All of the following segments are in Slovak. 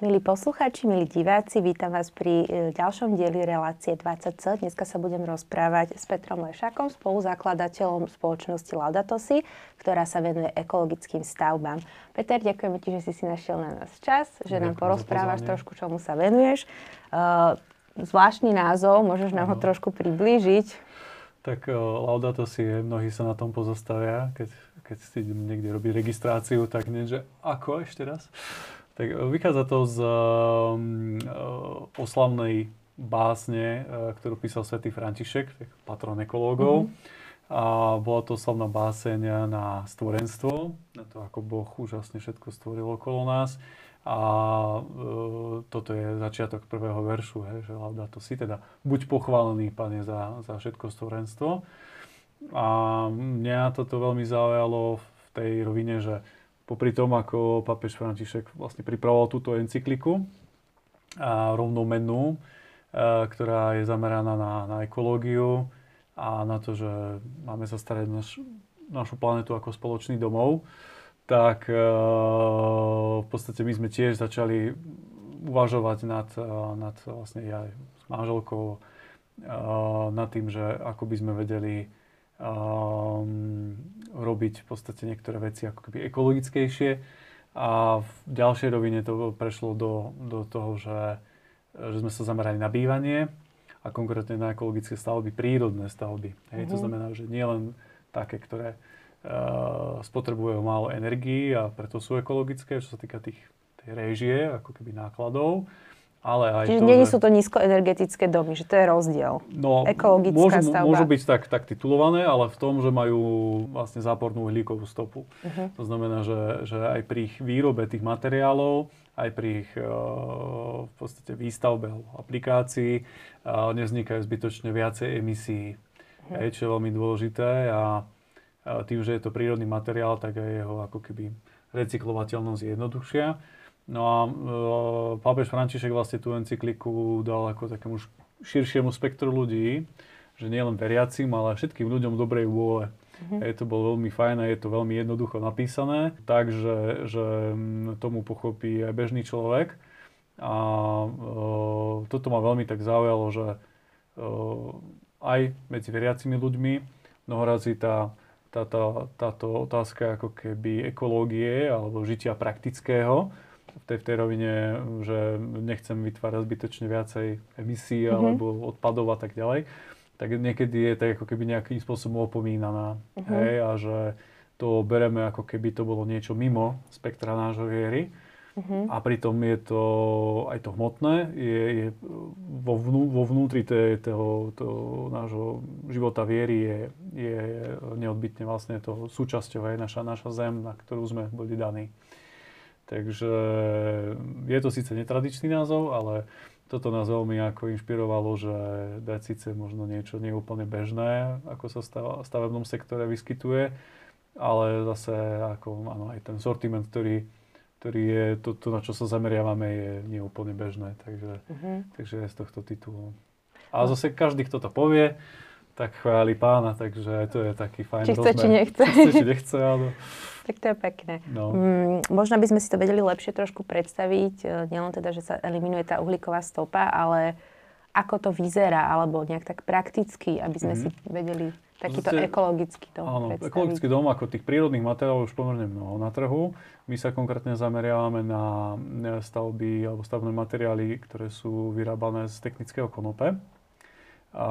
Milí poslucháči, milí diváci, vítam vás pri e, ďalšom dieli relácie 20C. Dneska sa budem rozprávať s Petrom Lešakom, spoluzakladateľom spoločnosti Laudatosi, ktorá sa venuje ekologickým stavbám. Peter, ďakujeme ti, že si si našiel na nás čas, že Ďakujem nám porozprávaš trošku, čomu sa venuješ. Uh, zvláštny názov, môžeš nám ho trošku priblížiť? Tak uh, Laudatosi je, mnohí sa na tom pozostavia, keď, keď si niekde robí registráciu, tak nie, že ako ešte raz? Tak e, vychádza to z um, oslavnej básne, uh, ktorú písal svätý František, patron ekológov. Mm-hmm. A bola to oslavná báseň na stvorenstvo, na to, ako Boh úžasne všetko stvoril okolo nás. A e, toto je začiatok prvého veršu, he, že to si, teda buď pochválený, Pane, za, za všetko stvorenstvo. A mňa toto veľmi zaujalo v tej rovine, že popri tom, ako papež František vlastne pripravoval túto encykliku a rovnomennú, ktorá je zameraná na, na ekológiu a na to, že máme sa starať naš, našu planetu ako spoločný domov, tak v podstate my sme tiež začali uvažovať nad, nad vlastne ja s manželkou nad tým, že ako by sme vedeli um, robiť v podstate niektoré veci ako keby ekologickejšie. A v ďalšej rovine to prešlo do, do toho, že, že sme sa zamerali na bývanie a konkrétne na ekologické stavby, prírodné stavby. Hej, mm-hmm. To mhm. znamená, že nie len také, ktoré uh, spotrebujú málo energii a preto sú ekologické, čo sa týka tých, tej réžie, ako keby nákladov, ale aj Čiže to, nie že... sú to nízkoenergetické domy, že to je rozdiel. No, Ekologická môžu, stavba. môžu byť tak, tak titulované, ale v tom, že majú vlastne zápornú uhlíkovú stopu. Uh-huh. To znamená, že, že aj pri ich výrobe tých materiálov, aj pri ich uh, v podstate výstavbe aplikácií uh, nevznikajú zbytočne viacej emisí, uh-huh. hej, čo je veľmi dôležité a, a tým, že je to prírodný materiál, tak aj jeho ako keby recyklovateľnosť je jednoduchšia. No a e, pápež František vlastne tú encykliku dal ako takému širšiemu spektru ľudí, že nielen veriacim, ale všetkým ľuďom dobrej vôle. Mm-hmm. Je to bolo veľmi fajné, je to veľmi jednoducho napísané, takže že tomu pochopí aj bežný človek. A e, toto ma veľmi tak zaujalo, že e, aj medzi veriacimi ľuďmi mnohorazí tá, tá, tá, táto otázka ako keby ekológie alebo žitia praktického v tej, v tej rovine, že nechcem vytvárať zbytočne viacej emisí mm-hmm. alebo odpadov a tak ďalej, tak niekedy je tak ako keby nejakým spôsobom opomínaná. Mm-hmm. Hej, a že to bereme ako keby to bolo niečo mimo spektra nášho viery. Mm-hmm. A pritom je to aj to hmotné, je, je vo, vnú, vo vnútri toho, toho, toho nášho života viery je, je neodbitne vlastne to súčasťou aj naša, naša zem, na ktorú sme boli daní. Takže je to síce netradičný názov, ale toto nás veľmi ako inšpirovalo, že dať síce možno niečo neúplne bežné, ako sa v stavebnom sektore vyskytuje, ale zase ako, áno, aj ten sortiment, ktorý, ktorý je, to, to, na čo sa zameriavame, je neúplne bežné. Takže, uh-huh. takže je z tohto titulu. A zase každý, kto to povie, tak chváli pána, takže to je taký fajn Či chce, či nechce. Či chce, či nechce, áno. Tak to je pekné. No. Mm, možno by sme si to vedeli lepšie trošku predstaviť, e, nielen teda, že sa eliminuje tá uhlíková stopa, ale ako to vyzerá, alebo nejak tak prakticky, aby sme mm-hmm. si vedeli takýto Zate, ekologický dom áno, predstaviť. ekologický dom, ako tých prírodných materiálov už pomerne mnoho na trhu. My sa konkrétne zameriavame na stavby alebo stavné materiály, ktoré sú vyrábané z technického konope. A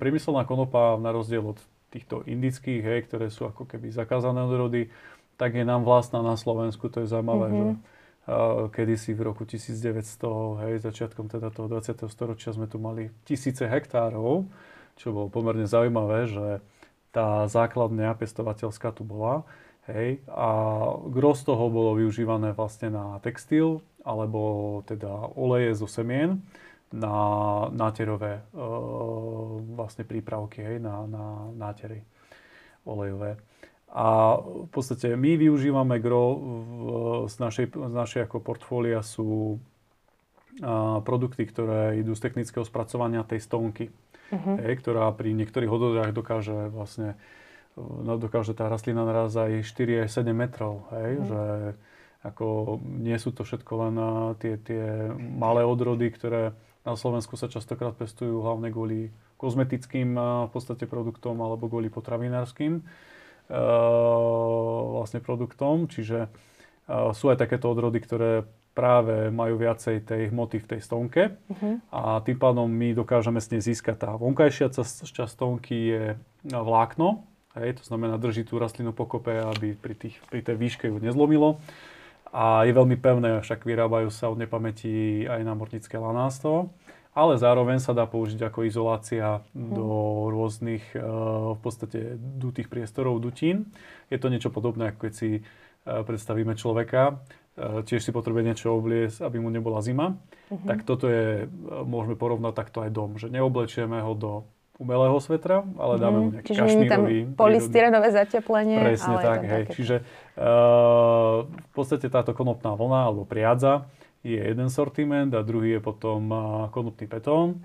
priemyselná konopa, na rozdiel od týchto indických, hej, ktoré sú ako keby zakázané odrody, tak je nám vlastná na Slovensku. To je zaujímavé, mm-hmm. že uh, kedysi v roku 1900, hej, začiatkom teda toho 20. storočia sme tu mali tisíce hektárov, čo bolo pomerne zaujímavé, že tá základná pestovateľská tu bola. Hej, a gros toho bolo využívané vlastne na textil, alebo teda oleje zo semien na náterové e, vlastne prípravky, hej, na, na nátery olejové. A v podstate my využívame gro v, z, našej, z našej ako portfólia sú a, produkty, ktoré idú z technického spracovania tej stonky, uh-huh. hej, ktorá pri niektorých hodnotách dokáže vlastne no, dokáže tá rastlina naraz aj 4 aj 7 metrov, hej, uh-huh. že Ako nie sú to všetko len tie, tie malé odrody, ktoré na Slovensku sa častokrát pestujú hlavne kvôli kozmetickým v podstate produktom alebo kvôli potravinárským vlastne produktom. Čiže sú aj takéto odrody, ktoré práve majú viacej tej hmoty v tej stonke uh-huh. a tým pádom my dokážeme s nej získať. Tá vonkajšia časť stonky je vlákno, hej, to znamená drží tú rastlinu pokope, aby pri, tých, pri tej výške ju nezlomilo a je veľmi pevné, však vyrábajú sa od nepamäti aj námornické lanáctvo. Ale zároveň sa dá použiť ako izolácia do rôznych eh, v podstate dutých priestorov, dutín. Je to niečo podobné, ako keď si eh, predstavíme človeka, eh, tiež si potrebuje niečo obliecť, aby mu nebola zima. Uh-huh. Tak toto je, môžeme porovnať takto aj dom, že neoblečieme ho do umelého svetra, ale dáme mu nejaký Čiže kašmírový. Čiže polystyrenové zateplenie. Presne ale tak, hej. Také... Čiže uh, v podstate táto konopná vlna alebo priadza je jeden sortiment a druhý je potom uh, konopný petón.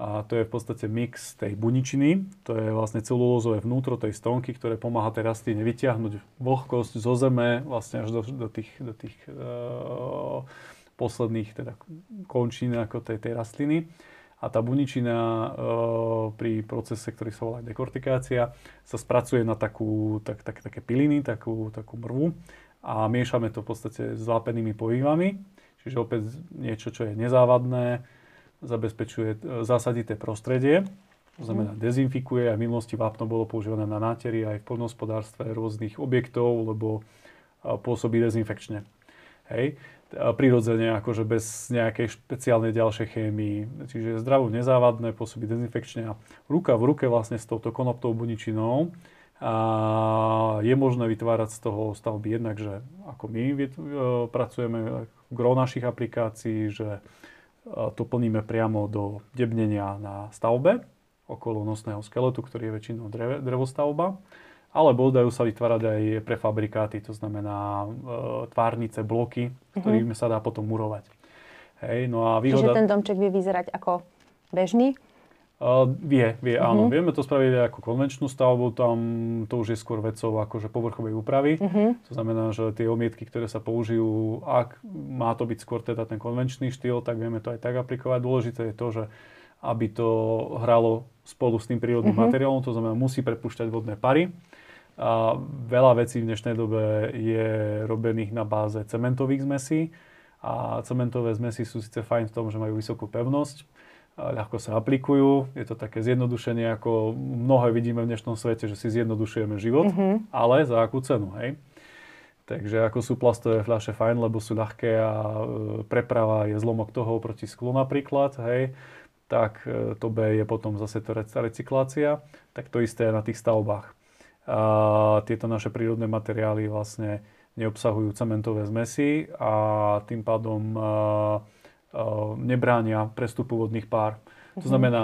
A to je v podstate mix tej buničiny, to je vlastne celulózové vnútro tej stonky, ktoré pomáha tej rastline vyťahnuť vlhkosť zo zeme vlastne až do, do tých, do tých uh, posledných teda končín ako tej, tej rastliny a tá buničina e, pri procese, ktorý sa volá dekortikácia, sa spracuje na takú, tak, tak, také piliny, takú, takú mrvu a miešame to v podstate s lápenými pohybami, čiže opäť niečo, čo je nezávadné, zabezpečuje e, zásadité prostredie, to znamená mhm. dezinfikuje a v minulosti vápno bolo používané na nátery aj v poľnohospodárstve rôznych objektov, lebo e, pôsobí dezinfekčne. Hej prirodzene, akože bez nejakej špeciálnej ďalšej chémii. Čiže zdravo nezávadné, pôsobí dezinfekčne a ruka v ruke vlastne s touto konoptou buničinou a je možné vytvárať z toho stavby jednak, že ako my e, pracujeme gro našich aplikácií, že e, to plníme priamo do debnenia na stavbe okolo nosného skeletu, ktorý je väčšinou drevostavba alebo dajú sa vytvárať aj prefabrikáty, to znamená e, tvárnice, bloky, mhm. ktorými uh-huh. sa dá potom murovať. Hej, no a výhoda... Čiže ten domček vie vyzerať ako bežný? Uh, vie, vie, uh-huh. áno. Vieme to spraviť aj ako konvenčnú stavbu, tam to už je skôr vecou akože povrchovej úpravy. Uh-huh. To znamená, že tie omietky, ktoré sa použijú, ak má to byť skôr teda ten konvenčný štýl, tak vieme to aj tak aplikovať. Dôležité je to, že aby to hralo spolu s tým prírodným uh-huh. materiálom, to znamená, musí prepúšťať vodné pary. A veľa vecí v dnešnej dobe je robených na báze cementových zmesí. A cementové zmesy sú síce fajn v tom, že majú vysokú pevnosť, ľahko sa aplikujú, je to také zjednodušenie, ako mnohé vidíme v dnešnom svete, že si zjednodušujeme život, mm-hmm. ale za akú cenu, hej? Takže ako sú plastové fľaše fajn, lebo sú ľahké a e, preprava je zlomok toho proti sklu napríklad, hej, tak e, to B je potom zase to recyklácia, tak to isté na tých stavbách tieto naše prírodné materiály vlastne neobsahujú cementové zmesy a tým pádom nebránia prestupu vodných pár. To mhm. znamená,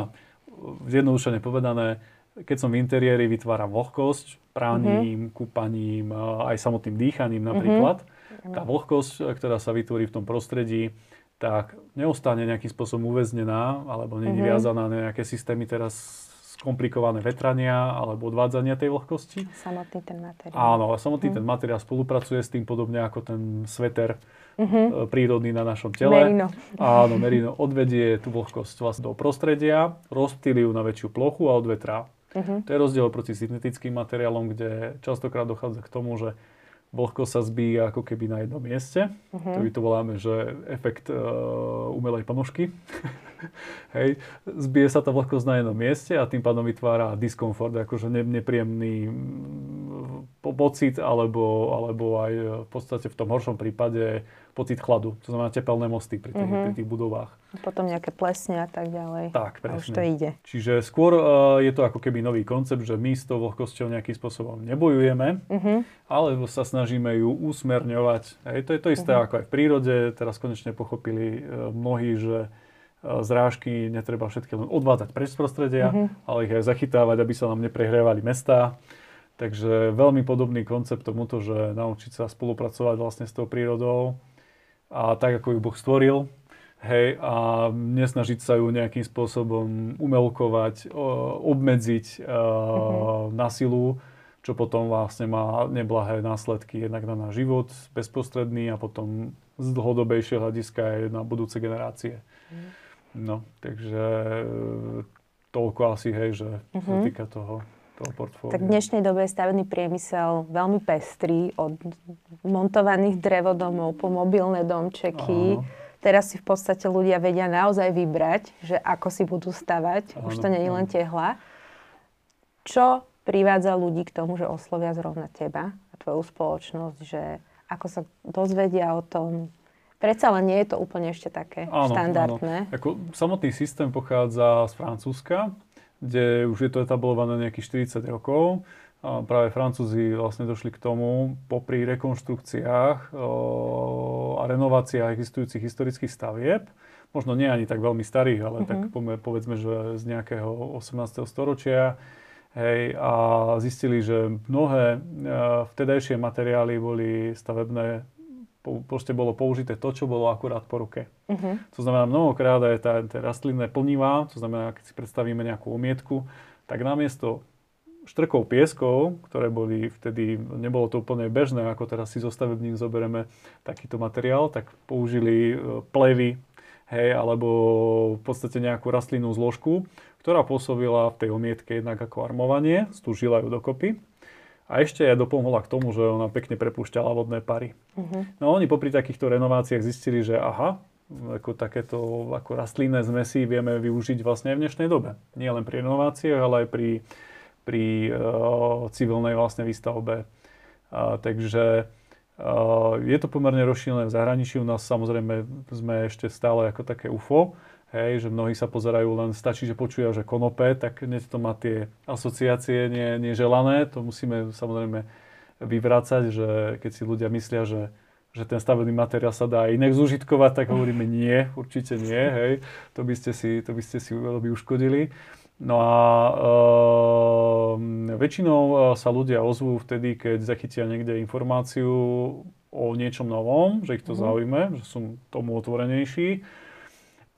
zjednodušene povedané, keď som v interiéri, vytváram vlhkosť práním, mm-hmm. kúpaním, aj samotným dýchaním napríklad. Mm-hmm. Tá vlhkosť, ktorá sa vytvorí v tom prostredí, tak neostane nejakým spôsobom uväznená alebo nie je mm-hmm. viazaná na nejaké systémy teraz komplikované vetrania alebo odvádzania tej vlhkosti. Samotný ten materiál. Áno, a samotný hmm. ten materiál spolupracuje s tým podobne ako ten sveter uh-huh. prírodný na našom tele. Merino. Áno, merino odvedie tú vlhkosť vlastne do prostredia, rozptýli ju na väčšiu plochu a odvetrá. Uh-huh. To je rozdiel proti syntetickým materiálom, kde častokrát dochádza k tomu, že vlhko sa zbíja ako keby na jednom mieste. Uh-huh. To by to voláme, že efekt uh, umelej ponožky. Hej, zbije sa tá vlhkosť na jednom mieste a tým pádom vytvára diskomfort, akože ne, nepríjemný pocit, alebo, alebo aj v podstate v tom horšom prípade pocit chladu. To znamená tepelné mosty pri tých, uh-huh. pri tých budovách. A potom nejaké plesne a tak ďalej. Tak, presne. A už to ide. Čiže skôr uh, je to ako keby nový koncept, že my s tou vlhkosťou nejakým spôsobom nebojujeme, uh-huh. ale sa snažíme ju usmerňovať. Hej, to je to isté uh-huh. ako aj v prírode. Teraz konečne pochopili uh, mnohí, že zrážky netreba všetky len odvádzať preč z prostredia, uh-huh. ale ich aj zachytávať, aby sa nám neprehrievali mestá. Takže veľmi podobný koncept tomuto, že naučiť sa spolupracovať vlastne s tou prírodou a tak, ako ju Boh stvoril, hej, a nesnažiť sa ju nejakým spôsobom umelkovať, obmedziť uh-huh. na silu, čo potom vlastne má neblahé následky jednak na náš život bezprostredný a potom z dlhodobejšieho hľadiska aj na budúce generácie. Mm. No, takže e, toľko asi, hej, že mm-hmm. sa mhm. týka toho, toho portfólia. Tak v dnešnej dobe je stavebný priemysel veľmi pestrý, od montovaných drevodomov po mobilné domčeky. Áno. Teraz si v podstate ľudia vedia naozaj vybrať, že ako si budú stavať. Áno, Už to nie je len tehla. Čo privádza ľudí k tomu, že oslovia zrovna teba a tvoju spoločnosť, že ako sa dozvedia o tom, Predsa len nie je to úplne ešte také áno, štandardné. Áno. Ako, samotný systém pochádza z Francúzska, kde už je to etablované nejakých 40 rokov. A práve Francúzi vlastne došli k tomu popri rekonštrukciách a renováciách existujúcich historických stavieb, možno nie ani tak veľmi starých, ale mm-hmm. tak mhm. povedzme, že z nejakého 18. storočia, Hej, a zistili, že mnohé e, vtedajšie materiály boli stavebné, proste bolo použité to, čo bolo akurát po ruke. Uh-huh. To znamená, mnohokrát aj tá, tá rastlinné plnivá, to znamená, keď si predstavíme nejakú omietku, tak namiesto štrkov pieskov, ktoré boli vtedy, nebolo to úplne bežné, ako teraz si zo stavebník zoberieme takýto materiál, tak použili e, plevy, hej, alebo v podstate nejakú rastlinnú zložku, ktorá pôsobila v tej omietke jednak ako armovanie, stúžila ju dokopy. A ešte aj dopomohla k tomu, že ona pekne prepúšťala vodné pary. Uh-huh. No oni popri takýchto renováciách zistili, že aha, ako takéto ako rastlinné zmesy vieme využiť vlastne aj v dnešnej dobe. Nie len pri renováciách, ale aj pri, pri uh, civilnej vlastne výstavbe. Uh, takže uh, je to pomerne rozšírené v zahraničí. U nás samozrejme sme ešte stále ako také UFO, Hej, že mnohí sa pozerajú len, stačí, že počujú, že konope, tak hneď to má tie asociácie nie, neželané. To musíme samozrejme vyvrácať, že keď si ľudia myslia, že, že ten stavebný materiál sa dá inak zužitkovať, tak hovoríme nie, určite nie. Hej. To by ste si, to by ste si veľmi uškodili. No a e, väčšinou sa ľudia ozvú vtedy, keď zachytia niekde informáciu o niečom novom, že ich to mm. zaujíme, že sú tomu otvorenejší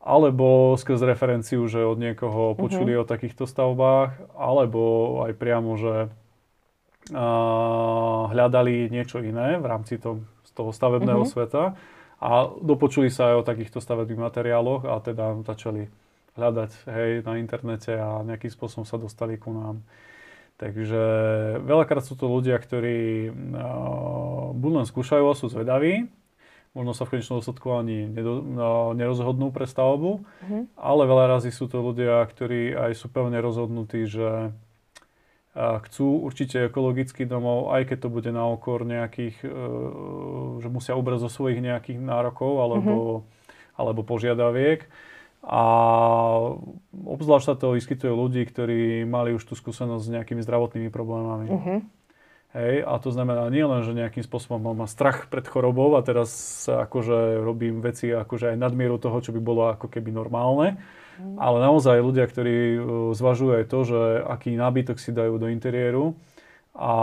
alebo skrz referenciu, že od niekoho mhm. počuli uh-huh. o takýchto stavbách, alebo aj priamo, že uh, hľadali niečo iné v rámci to, z toho stavebného uh-huh. sveta a dopočuli sa aj o takýchto stavebných materiáloch a teda začali hľadať hej, na internete a nejakým spôsobom sa dostali ku nám. Takže veľakrát sú to ľudia, ktorí uh, buď len skúšajú a sú zvedaví, možno sa v konečnom dôsledku ani nedo, no, nerozhodnú pre stavbu, mm-hmm. ale veľa razy sú to ľudia, ktorí aj sú pevne rozhodnutí, že chcú určite ekologický domov, aj keď to bude na okor nejakých, e, že musia ubrať zo svojich nejakých nárokov alebo, mm-hmm. alebo požiadaviek. A obzvlášť sa to vyskytuje ľudí, ktorí mali už tú skúsenosť s nejakými zdravotnými problémami. Mm-hmm. Hej, a to znamená nie len, že nejakým spôsobom mám strach pred chorobou a teraz sa akože robím veci akože aj nadmieru toho, čo by bolo ako keby normálne, mm. ale naozaj ľudia, ktorí uh, zvažujú aj to, že aký nábytok si dajú do interiéru a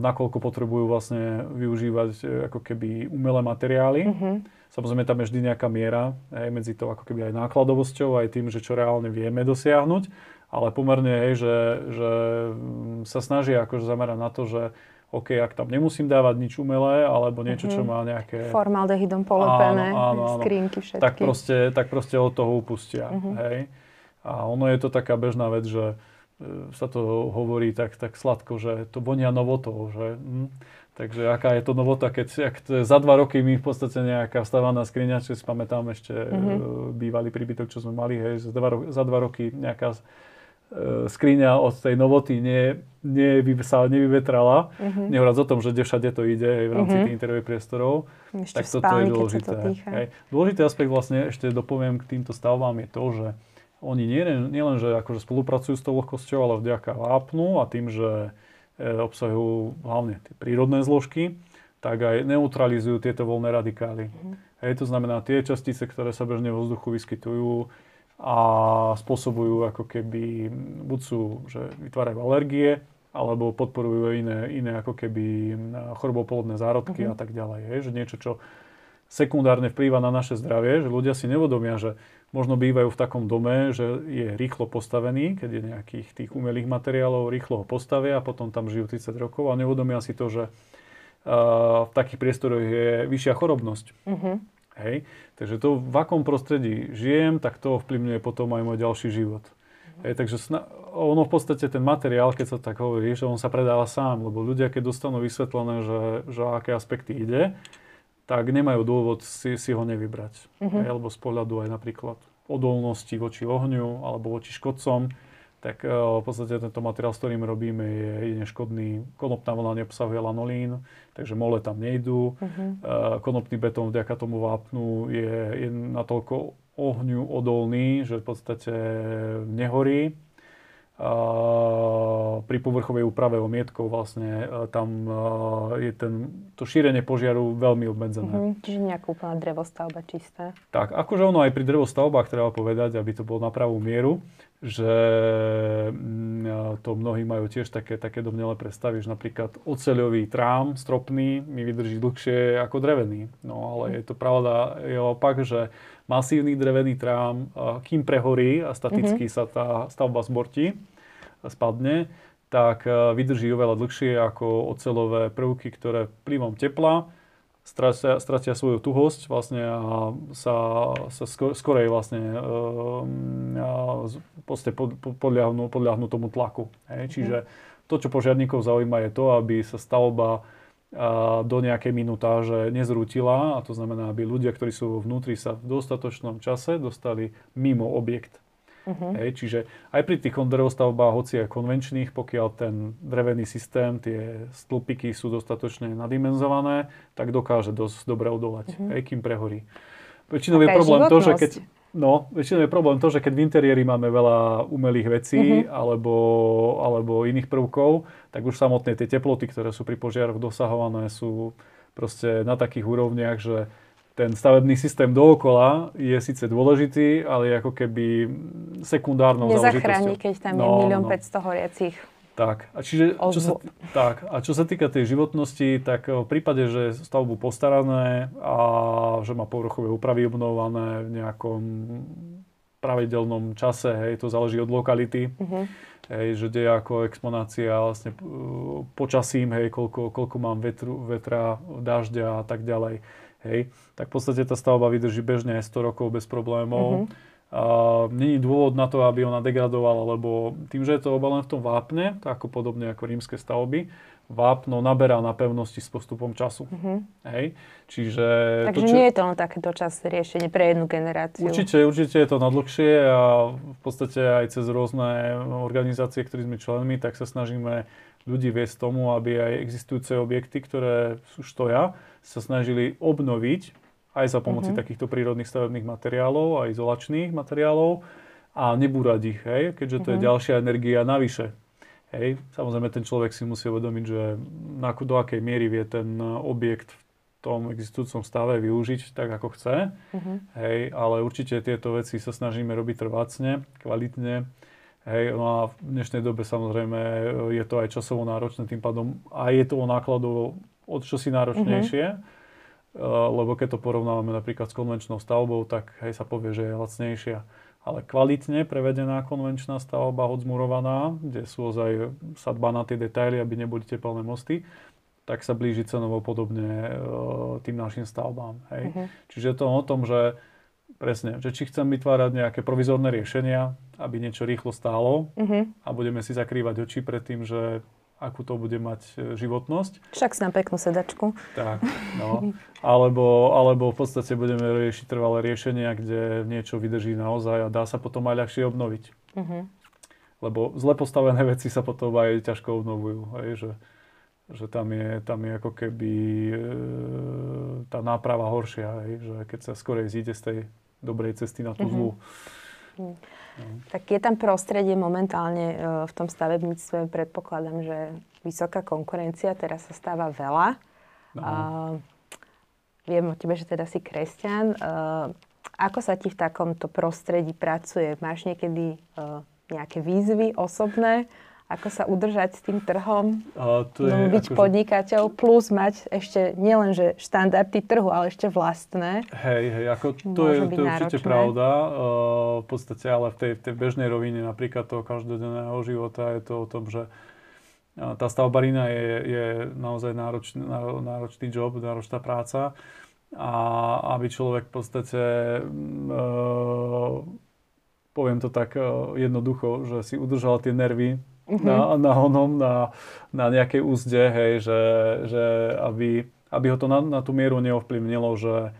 nakoľko potrebujú vlastne využívať e, ako keby umelé materiály. Mm-hmm. Samozrejme tam je vždy nejaká miera hej, medzi to ako keby aj nákladovosťou, aj tým, že čo reálne vieme dosiahnuť ale pomerne je, že, že mm, sa snažia akože zamerať na to, že OK, ak tam nemusím dávať nič umelé, alebo niečo, čo mhm. má nejaké... Formaldehydom polepené, áno, áno, áno. skrinky všetky. Tak proste, tak proste od toho upustia. Uh-huh. Hej? A ono je to taká bežná vec, že e, sa to hovorí tak, tak sladko, že to vonia novotou, že... Hm. Takže aká je to novota, keď ak to je za dva roky mi v podstate nejaká vstávaná skriňa, čo si pamätám ešte uh-huh. bývalý príbytok, čo sme mali, hej, za dva, za dva roky nejaká skriňa od tej novoty nie, nie, sa nevyvetrala. Uh-huh. Nehovoriac o tom, že všade to ide aj v rámci uh-huh. tých interiérových priestorov. Ešte tak toto je dôležité. Hej. Dôležitý aspekt vlastne ešte dopoviem k týmto stavbám je to, že oni nielen, nie len, že akože spolupracujú s tou vlhkosťou, ale vďaka vápnu a tým, že e, obsahujú hlavne tie prírodné zložky, tak aj neutralizujú tieto voľné radikály. Uh-huh. Hej, to znamená, tie častice, ktoré sa bežne vo vzduchu vyskytujú, a spôsobujú ako keby, buď sú, že vytvárajú alergie, alebo podporujú iné, iné ako keby choroboplodné zárodky uh-huh. a tak ďalej. Je, že niečo, čo sekundárne vplýva na naše zdravie, že ľudia si nevodomia, že možno bývajú v takom dome, že je rýchlo postavený, keď je nejakých tých umelých materiálov, rýchlo ho postavia a potom tam žijú 30 rokov a nevodomia si to, že uh, v takých priestoroch je vyššia chorobnosť. Mm-hmm. Hej? Takže to, v akom prostredí žijem, tak to ovplyvňuje potom aj môj ďalší život. Mm-hmm. Hej, takže sna- ono v podstate ten materiál, keď sa tak hovorí, že on sa predáva sám, lebo ľudia, keď dostanú vysvetlené, že, že aké aspekty ide, tak nemajú dôvod si, si ho nevybrať. Mm-hmm. Alebo z pohľadu aj napríklad odolnosti voči ohňu alebo voči škodcom, tak uh, v podstate tento materiál, s ktorým robíme, je, je neškodný. Konopná vlna neobsahuje lanolín, takže mole tam nejdú. Mm-hmm. Uh, konopný betón vďaka tomu vápnu je, je natoľko ohňu odolný, že v podstate nehorí pri povrchovej úprave omietkov vlastne tam je ten, to šírenie požiaru veľmi obmedzené. Mm-hmm, čiže nejaká úplná drevostavba čistá. Tak, akože ono aj pri drevostavbách treba povedať, aby to bolo na pravú mieru, že mm, to mnohí majú tiež také, také domnelé predstavy, že napríklad oceľový trám stropný mi vydrží dlhšie ako drevený. No ale je to pravda, je opak, že masívny drevený trám, kým prehorí a staticky mm-hmm. sa tá stavba zbortí, spadne, tak vydrží oveľa dlhšie ako ocelové prvky, ktoré vplyvom tepla stratia, stratia svoju tuhosť vlastne a sa, sa skor, skorej vlastne e, pod, podľahnú, podľahnú tomu tlaku. Hej. Čiže to, čo požiarníkov zaujíma, je to, aby sa stavba a do nejakej minutáže nezrútila a to znamená, aby ľudia, ktorí sú vnútri sa v dostatočnom čase dostali mimo objekt. Uh-huh. Hej, čiže aj pri tých drevostavbách, hoci aj konvenčných, pokiaľ ten drevený systém, tie stĺpiky sú dostatočne nadimenzované, tak dokáže dosť dobre odolať, uh-huh. hej, kým prehorí. Väčšinou je problém to, že keď, No, väčšinou je problém to, že keď v interiéri máme veľa umelých vecí uh-huh. alebo, alebo iných prvkov, tak už samotné tie teploty, ktoré sú pri požiaroch dosahované, sú proste na takých úrovniach, že ten stavebný systém dookola je síce dôležitý, ale je ako keby sekundárnou Nezachráni, keď tam no, je milión no. 500 horiacich tak a, čiže, čo sa, tak, a čo sa týka tej životnosti, tak v prípade, že stavbu postarané a že má povrchové úpravy obnovované v nejakom pravidelnom čase, hej, to záleží od lokality, uh-huh. hej, že kde ako exponácia vlastne počasím, hej, koľko, koľko mám vetru, vetra, dažďa a tak ďalej hej, tak v podstate tá stavba vydrží bežne aj 100 rokov bez problémov. Mm-hmm. Není dôvod na to, aby ona degradovala, lebo tým, že je to obalené v tom vápne, tak ako podobne ako rímske stavby, vápno naberá na pevnosti s postupom času. Mm-hmm. Hej? Čiže Takže to, čo... nie je to len takéto čas riešenie pre jednu generáciu. Určite, určite je to na dlhšie a v podstate aj cez rôzne organizácie, ktorých sme členmi, tak sa snažíme ľudí viesť tomu, aby aj existujúce objekty, ktoré sú štoja, sa snažili obnoviť aj za pomoci uh-huh. takýchto prírodných stavebných materiálov a izolačných materiálov a nebúrať ich, hej, keďže to uh-huh. je mhm. ďalšia energia navyše. Hej, samozrejme ten človek si musí uvedomiť, že na, do akej miery vie ten objekt v tom existujúcom stave využiť tak, ako chce. Uh-huh. Hej, ale určite tieto veci sa snažíme robiť trvácne, kvalitne Hej, no a v dnešnej dobe samozrejme je to aj časovo náročné, tým pádom aj je to o nákladovo od čosi náročnejšie, mm-hmm. lebo keď to porovnávame napríklad s konvenčnou stavbou, tak hej, sa povie, že je lacnejšia. Ale kvalitne prevedená konvenčná stavba, odzmurovaná, kde sú ozaj sadba na tie detaily, aby neboli tepelné mosty, tak sa blíži cenovo podobne uh, tým našim stavbám. Hej. Mm-hmm. Čiže to o tom, že presne, že či chcem vytvárať nejaké provizorné riešenia, aby niečo rýchlo stálo uh-huh. a budeme si zakrývať oči pred tým, že akú to bude mať e, životnosť. Však si na peknú sedačku. Tak, no. Alebo, alebo v podstate budeme riešiť trvalé riešenia, kde niečo vydrží naozaj a dá sa potom aj ľahšie obnoviť. Uh-huh. Lebo zle postavené veci sa potom aj ťažko obnovujú. Hej, že, že tam, je, tam je ako keby e, tá náprava horšia, hej, že keď sa skorej zíde z tej dobrej cesty na tú uh-huh. zlú. Uh-huh. Tak je tam prostredie momentálne e, v tom stavebníctve, predpokladám, že vysoká konkurencia, teraz sa stáva veľa. No. A, viem o tebe, že teda si kresťan. A, e, ako sa ti v takomto prostredí pracuje? Máš niekedy a, e, nejaké výzvy osobné? Ako sa udržať s tým trhom, a to je, no, byť akože... podnikateľ, plus mať ešte nielenže štandardy trhu, ale ešte vlastné. Hej, hej, ako to je, to je určite pravda. Uh, v podstate ale v tej, v tej bežnej rovine napríklad toho každodenného života je to o tom, že tá stavbarina je, je naozaj náročný, náročný job, náročná práca a aby človek v podstate uh, poviem to tak uh, jednoducho, že si udržal tie nervy uh-huh. na, na onom, na, na nejakej úzde, hej, že, že aby, aby ho to na, na tú mieru neovplyvnilo, že,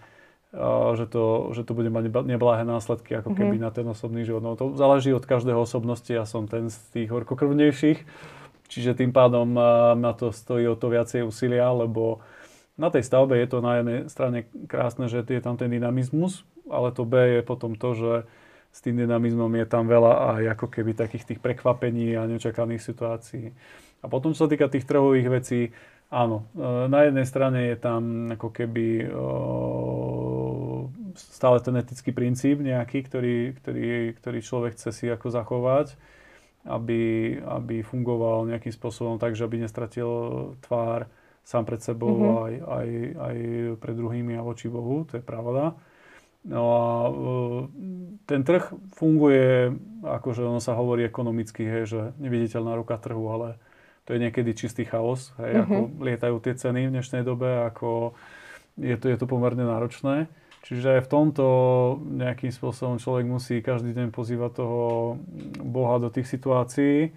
uh, že, to, že to bude mať neblahé následky ako keby uh-huh. na ten osobný život. No to záleží od každého osobnosti, ja som ten z tých horkokrvnejších, čiže tým pádom uh, na to stojí o to viacej úsilia, lebo na tej stavbe je to na jednej strane krásne, že je tam ten dynamizmus, ale to B je potom to, že s tým dynamizmom je tam veľa aj ako keby takých tých prekvapení a nečakaných situácií. A potom, čo sa týka tých trhových vecí, áno, e, na jednej strane je tam ako keby e, stále ten etický princíp nejaký, ktorý, ktorý, ktorý človek chce si ako zachovať, aby, aby fungoval nejakým spôsobom tak, že aby nestratil tvár sám pred sebou mm-hmm. aj, aj, aj pred druhými a voči Bohu, to je pravda. No a e, ten trh funguje, akože ono sa hovorí ekonomicky, hej, že neviditeľná ruka trhu, ale to je niekedy čistý chaos, hej, mm-hmm. ako lietajú tie ceny v dnešnej dobe, ako je to, je to pomerne náročné. Čiže aj v tomto nejakým spôsobom človek musí každý deň pozývať toho Boha do tých situácií,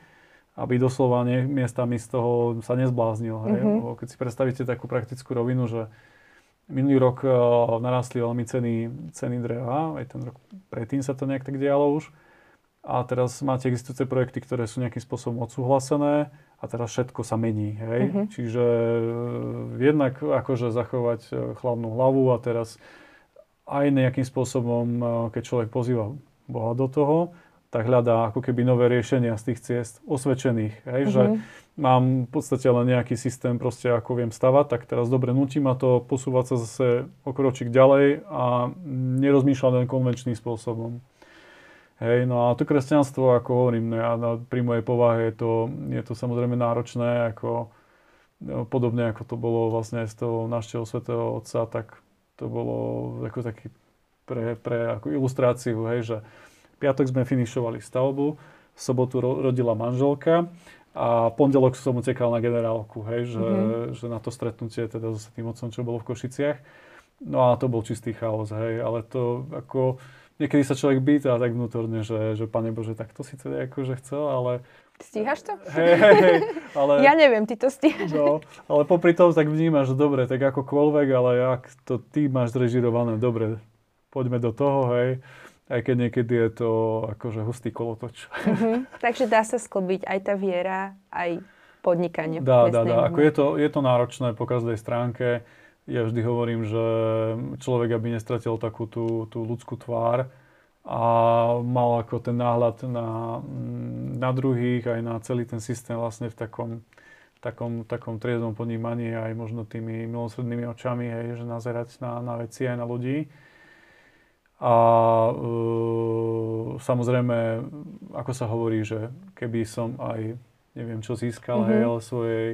aby doslova ne, miestami z toho sa nezbláznil. Hej. Mm-hmm. Keď si predstavíte takú praktickú rovinu, že Minulý rok uh, narastli veľmi ceny, ceny dreva, aj ten rok predtým sa to nejak tak dialo už. A teraz máte existujúce projekty, ktoré sú nejakým spôsobom odsúhlasené a teraz všetko sa mení. Hej? Uh-huh. Čiže uh, jednak akože zachovať uh, chladnú hlavu a teraz aj nejakým spôsobom, keď človek pozýva Boha do toho, tak hľadá ako keby nové riešenia z tých ciest osvedčených. Hej? Uh-huh. Že mám v podstate len nejaký systém, proste ako viem stavať, tak teraz dobre nutí ma to posúvať sa zase o kročík ďalej a nerozmýšľať len konvenčným spôsobom. Hej, no a to kresťanstvo, ako hovorím, no ja, pri mojej povahe je to, je to samozrejme náročné, ako no, podobne ako to bolo vlastne aj z toho návštevu svätého Otca, tak to bolo ako taký pre, pre ako ilustráciu, hej, že piatok sme finišovali stavbu, v sobotu rodila manželka a pondelok som utekal na generálku, hej, že, mm-hmm. že na to stretnutie teda so tým otcom, čo bolo v Košiciach. No a to bol čistý chaos, hej, ale to ako, niekedy sa človek býta tak vnútorne, že, že Pane Bože, tak to si teda akože chcel, ale... Stíhaš to? Hej, hej, hej, ale... Ja neviem, ty to stíhaš. No, ale popri tom tak vnímaš, že dobre, tak akokoľvek, ale ak to ty máš zrežirované, dobre, poďme do toho, hej aj keď niekedy je to akože hustý kolotoč. Mm-hmm. Takže dá sa sklbiť aj tá viera, aj podnikanie. Dá, dá, dá. Ako je, to, je to náročné po každej stránke. Ja vždy hovorím, že človek, aby nestratil takú tú, tú ľudskú tvár a mal ako ten náhľad na, na druhých, aj na celý ten systém vlastne v takom, takom, takom trieznom ponímaní aj možno tými milosrdnými očami, hej, že nazerať na, na veci aj na ľudí a uh, samozrejme, ako sa hovorí, že keby som aj neviem čo získal, mm-hmm. hej, ale svojej,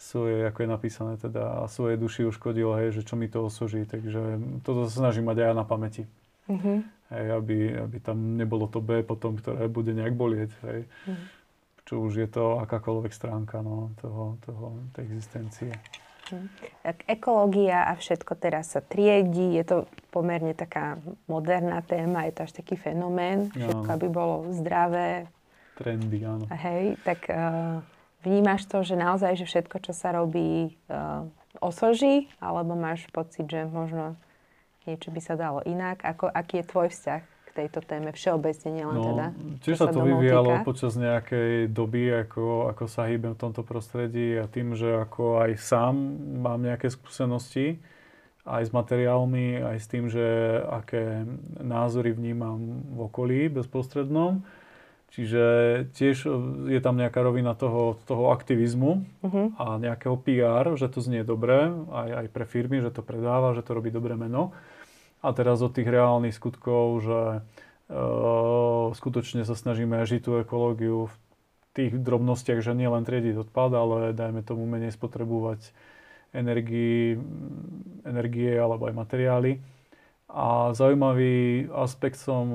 svojej, ako je napísané teda, svojej duši uškodil, hej, že čo mi to osoží. Takže toto sa snažím mať aj ja na pamäti. Mm-hmm. Hej, aby, aby tam nebolo to B potom, ktoré bude nejak bolieť. Hej. Mm-hmm. Čo už je to akákoľvek stránka no, toho, toho, tej existencie. Tak ekológia a všetko teraz sa triedí, je to pomerne taká moderná téma, je to až taký fenomén, všetko aby bolo zdravé. Trendy, áno. Hej, tak uh, vnímaš to, že naozaj, že všetko, čo sa robí, uh, osoží, alebo máš pocit, že možno niečo by sa dalo inak? Ako, aký je tvoj vzťah tejto téme všeobecne, nielen no, teda. Tiež sa to vyvíjalo týka. počas nejakej doby, ako, ako sa hýbem v tomto prostredí a tým, že ako aj sám mám nejaké skúsenosti, aj s materiálmi, aj s tým, že aké názory vnímam v okolí bezprostrednom. Čiže tiež je tam nejaká rovina toho, toho aktivizmu uh-huh. a nejakého PR, že to znie dobre, aj, aj pre firmy, že to predáva, že to robí dobré meno. A teraz od tých reálnych skutkov, že uh, skutočne sa snažíme žiť tú ekológiu v tých drobnostiach, že nie len triediť odpad, ale dajme tomu menej spotrebovať energii, energie alebo aj materiály. A zaujímavý aspekt som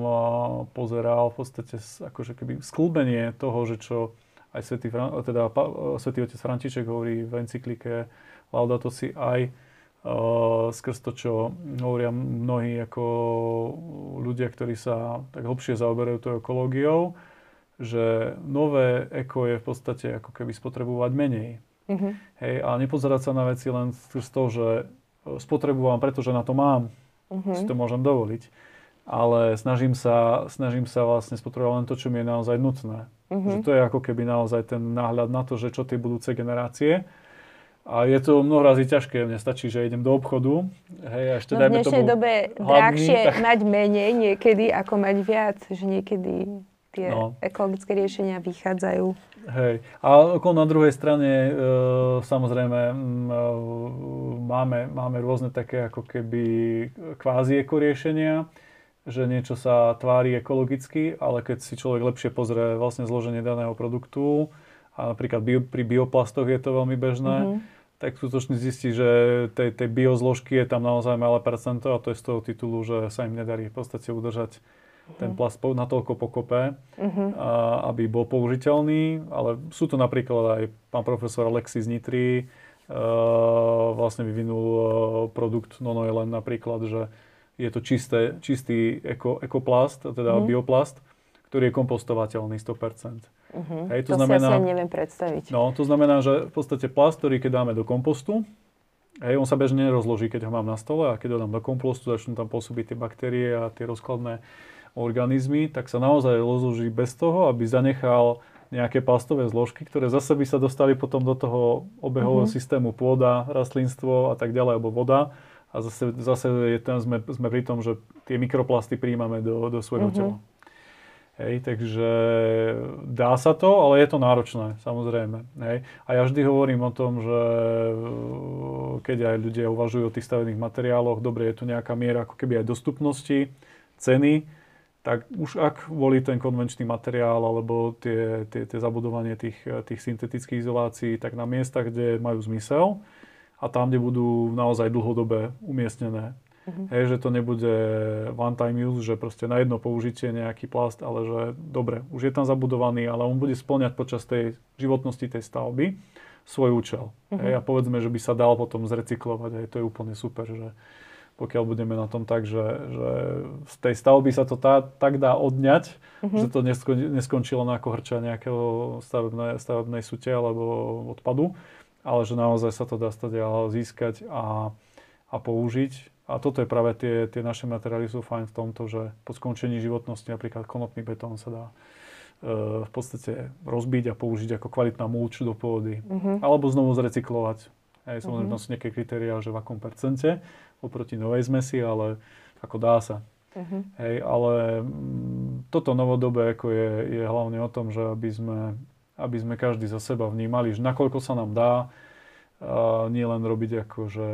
pozeral v podstate akože keby sklúbenie toho, že čo aj svätý, teda, svätý otec František hovorí v encyklike Laudato si aj skrz to, čo hovoria mnohí ako ľudia, ktorí sa tak hlbšie zaoberajú tou ekológiou, že nové eko je v podstate ako keby spotrebovať menej. Mm-hmm. Hej, a nepozerať sa na veci len z toho, že spotrebujem, pretože na to mám, mm-hmm. si to môžem dovoliť. Ale snažím sa, snažím sa vlastne spotrebovať len to, čo mi je naozaj nutné. Mm-hmm. Že to je ako keby naozaj ten náhľad na to, že čo tie budúce generácie. A je to mnoho razy ťažké, mne stačí, že idem do obchodu. Hej, a ešte no v dnešnej dobe hladný, drahšie tak... mať menej niekedy, ako mať viac. Že niekedy tie no. ekologické riešenia vychádzajú. Hej. A ako na druhej strane, e, samozrejme, e, máme, máme rôzne také ako keby kvázi ekoriešenia, že niečo sa tvári ekologicky, ale keď si človek lepšie pozrie vlastne zloženie daného produktu, a napríklad bio, pri bioplastoch je to veľmi bežné, mm-hmm. Tak skutočne zistí, že tej, tej biozložky je tam naozaj malé percento a to je z toho titulu, že sa im nedarí v podstate udržať ten mhm. plast natoľko pokope, uh-huh. a, aby bol použiteľný, ale sú to napríklad aj pán profesor Alexis Nitri, uh, vlastne vyvinul uh, produkt Nonoelen napríklad, že je to čisté, čistý eko, ekoplast, teda uh-huh. bioplast, ktorý je kompostovateľný 100%. Uh-huh. Hej, to, to znamená, si asi neviem predstaviť. No, to znamená, že v podstate plast, ktorý keď dáme do kompostu, hej, on sa bežne nerozloží, keď ho mám na stole a keď ho dám do kompostu, začnú tam pôsobiť tie baktérie a tie rozkladné organizmy, tak sa naozaj rozloží bez toho, aby zanechal nejaké plastové zložky, ktoré zase by sa dostali potom do toho obehového mm-hmm. systému pôda, rastlinstvo a tak ďalej, alebo voda. A zase, zase je tam, sme, sme pri tom, že tie mikroplasty príjmame do, do svojho mm-hmm. tela. Hej, takže dá sa to, ale je to náročné, samozrejme. Hej. A ja vždy hovorím o tom, že keď aj ľudia uvažujú o tých stavených materiáloch, dobre, je tu nejaká miera ako keby aj dostupnosti, ceny, tak už ak volí ten konvenčný materiál alebo tie, tie, tie zabudovanie tých, tých syntetických izolácií, tak na miestach, kde majú zmysel a tam, kde budú naozaj dlhodobé umiestnené. Uh-huh. Hej, že to nebude one time use, že proste na jedno použitie nejaký plast, ale že dobre, už je tam zabudovaný, ale on bude splňať počas tej životnosti tej stavby svoj účel. Uh-huh. Hej, a povedzme, že by sa dal potom zrecyklovať, hej, to je úplne super, že pokiaľ budeme na tom tak, že, že z tej stavby sa to tá, tak dá odňať, mm-hmm. že to neskon, neskončilo na kohrča nejakého stavebnej, stavebnej sute alebo odpadu, ale že naozaj sa to dá stať získať a, a použiť. A toto je práve tie, tie naše materiály sú fajn v tomto, že po skončení životnosti napríklad konopný betón sa dá e, v podstate rozbiť a použiť ako kvalitná mulč do pôdy. Mm-hmm. Alebo znovu zrecyklovať. Hej, samozrejme, mm-hmm. sú nejaké kritériá, že v akom percente oproti novej zmesi, ale ako dá sa. Uh-huh. Hej, ale m, mm, toto novodobé ako je, je hlavne o tom, že aby sme, aby sme každý za seba vnímali, že nakoľko sa nám dá nie len robiť akože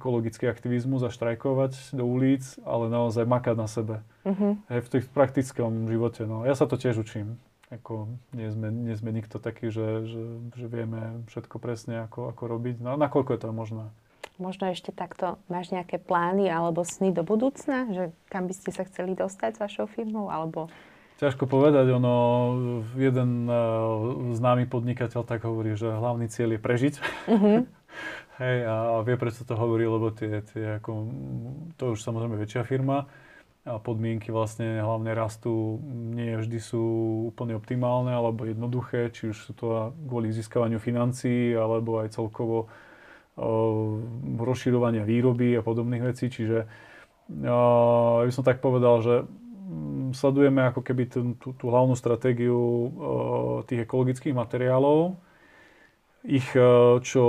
ekologický aktivizmus a štrajkovať do ulic, ale naozaj makať na sebe. Uh-huh. Hej, v tých praktickom živote. No. Ja sa to tiež učím. Ako, nie, sme, nie sme nikto taký, že, že, že vieme všetko presne, ako, ako robiť. No, nakoľko je to možné? Možno ešte takto, máš nejaké plány alebo sny do budúcna, že kam by ste sa chceli dostať s vašou firmou, alebo... Ťažko povedať, ono, jeden uh, známy podnikateľ tak hovorí, že hlavný cieľ je prežiť. Uh-huh. Hej, a, vie, prečo to hovorí, lebo tie, tie ako, to už samozrejme väčšia firma a podmienky vlastne hlavne rastu nie vždy sú úplne optimálne alebo jednoduché, či už sú to kvôli získavaniu financií alebo aj celkovo rozširovania výroby a podobných vecí. Čiže ja by som tak povedal, že sledujeme ako keby tú, tú, tú hlavnú stratégiu tých ekologických materiálov, ich čo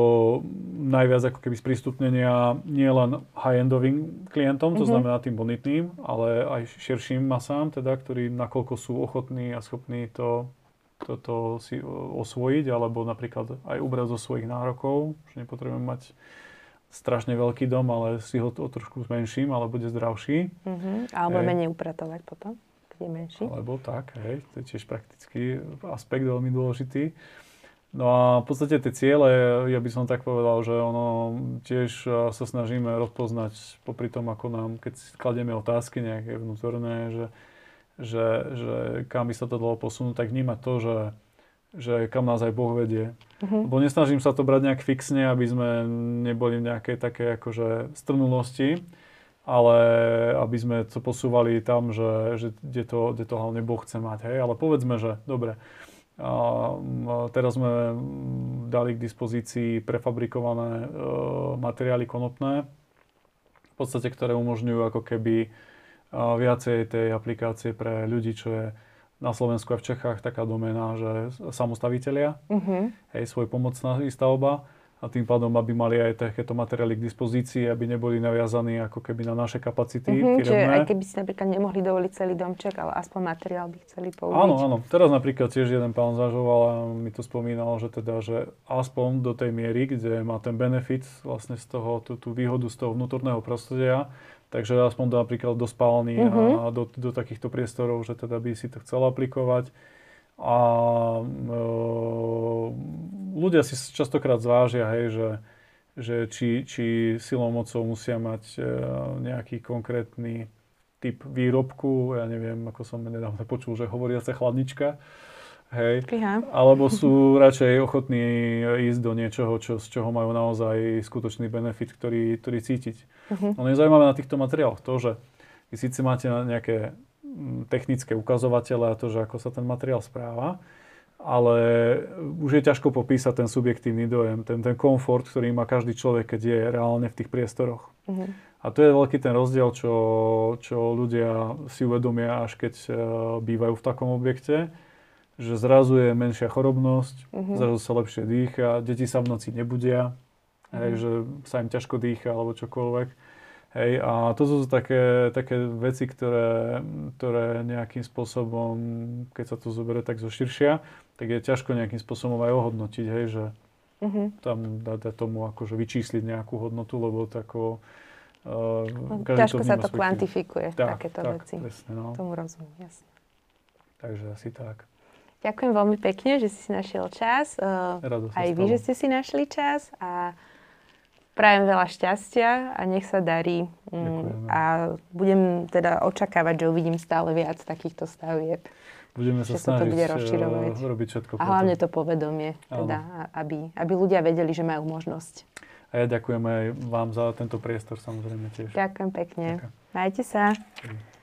najviac ako keby sprístupnenia nie len high-endovým klientom, to mm-hmm. znamená tým bonitným, ale aj širším masám, teda, ktorí nakoľko sú ochotní a schopní to toto si osvojiť, alebo napríklad aj ubrať zo svojich nárokov, že nepotrebujem mať strašne veľký dom, ale si ho o trošku zmenším, ale bude zdravší. Uh-huh. Alebo Ej. menej upratovať potom, keď je menší. Alebo tak, hej, to je tiež praktický aspekt veľmi dôležitý. No a v podstate tie ciele, ja by som tak povedal, že ono tiež sa snažíme rozpoznať popri tom, ako nám, keď si kladieme otázky nejaké vnútorné, že, že, že kam by sa to dalo posunúť, tak vnímať to, že, že kam nás aj Boh vedie. Uh-huh. Lebo nesnažím sa to brať nejak fixne, aby sme neboli v nejakej také akože strnulosti, ale aby sme to posúvali tam, že, že kde, to, kde to hlavne Boh chce mať. Hej? Ale povedzme, že dobre, a teraz sme dali k dispozícii prefabrikované e, materiály konopné, v podstate, ktoré umožňujú ako keby e, viacej tej aplikácie pre ľudí, čo je na Slovensku a v Čechách taká domena, že samostavitelia, uh-huh. hej, svoj pomocná výstavba a tým pádom, aby mali aj takéto materiály k dispozícii, aby neboli naviazaní ako keby na naše kapacity. Mm-hmm, čiže aj keby si napríklad nemohli dovoliť celý domček, ale aspoň materiál by chceli použiť. Áno, áno. Teraz napríklad tiež jeden pán zažoval a mi to spomínal, že teda, že aspoň do tej miery, kde má ten benefit vlastne z toho, tú, tú výhodu z toho vnútorného prostredia, takže aspoň do, napríklad do spálny mm-hmm. a do, do takýchto priestorov, že teda by si to chcel aplikovať a e, ľudia si častokrát zvážia, hej, že, že či, či silou mocou musia mať e, nejaký konkrétny typ výrobku, ja neviem, ako som nedávno počul, že hovoriaca chladnička, hej, alebo sú radšej ochotní ísť do niečoho, čo, z čoho majú naozaj skutočný benefit, ktorý, ktorý cítiť. Uh-huh. No je zaujímavé na týchto materiáloch to, že vy síce máte nejaké technické ukazovatele a to, že ako sa ten materiál správa, ale už je ťažko popísať ten subjektívny dojem, ten, ten komfort, ktorý má každý človek, keď je reálne v tých priestoroch. Uh-huh. A to je veľký ten rozdiel, čo, čo ľudia si uvedomia, až keď uh, bývajú v takom objekte, že zrazu je menšia chorobnosť, uh-huh. zrazu sa lepšie dýcha, deti sa v noci nebudia, uh-huh. hej, že sa im ťažko dýcha alebo čokoľvek. Hej, a to sú také, také veci, ktoré, ktoré nejakým spôsobom, keď sa to zoberie tak zo širšia, tak je ťažko nejakým spôsobom aj ohodnotiť, hej, že uh-huh. tam dať tomu akože vyčísliť nejakú hodnotu, lebo tako, uh, Ťažko to sa to kvantifikuje, tak, takéto tak, veci. Presne, no. Tomu rozumiem, jasne. Takže asi tak. Ďakujem veľmi pekne, že si našiel čas. Uh, aj vy, že ste si našli čas a Prajem veľa šťastia a nech sa darí. Mm, a budem teda očakávať, že uvidím stále viac takýchto stavieb. Budeme sa snažiť sa to bude rozširovať. Eh, robiť všetko. A hlavne to povedomie, teda, aby, aby ľudia vedeli, že majú možnosť. A ja ďakujem aj vám za tento priestor samozrejme tiež. Ďakujem pekne. Ďakujem. Majte sa. Ďakujem.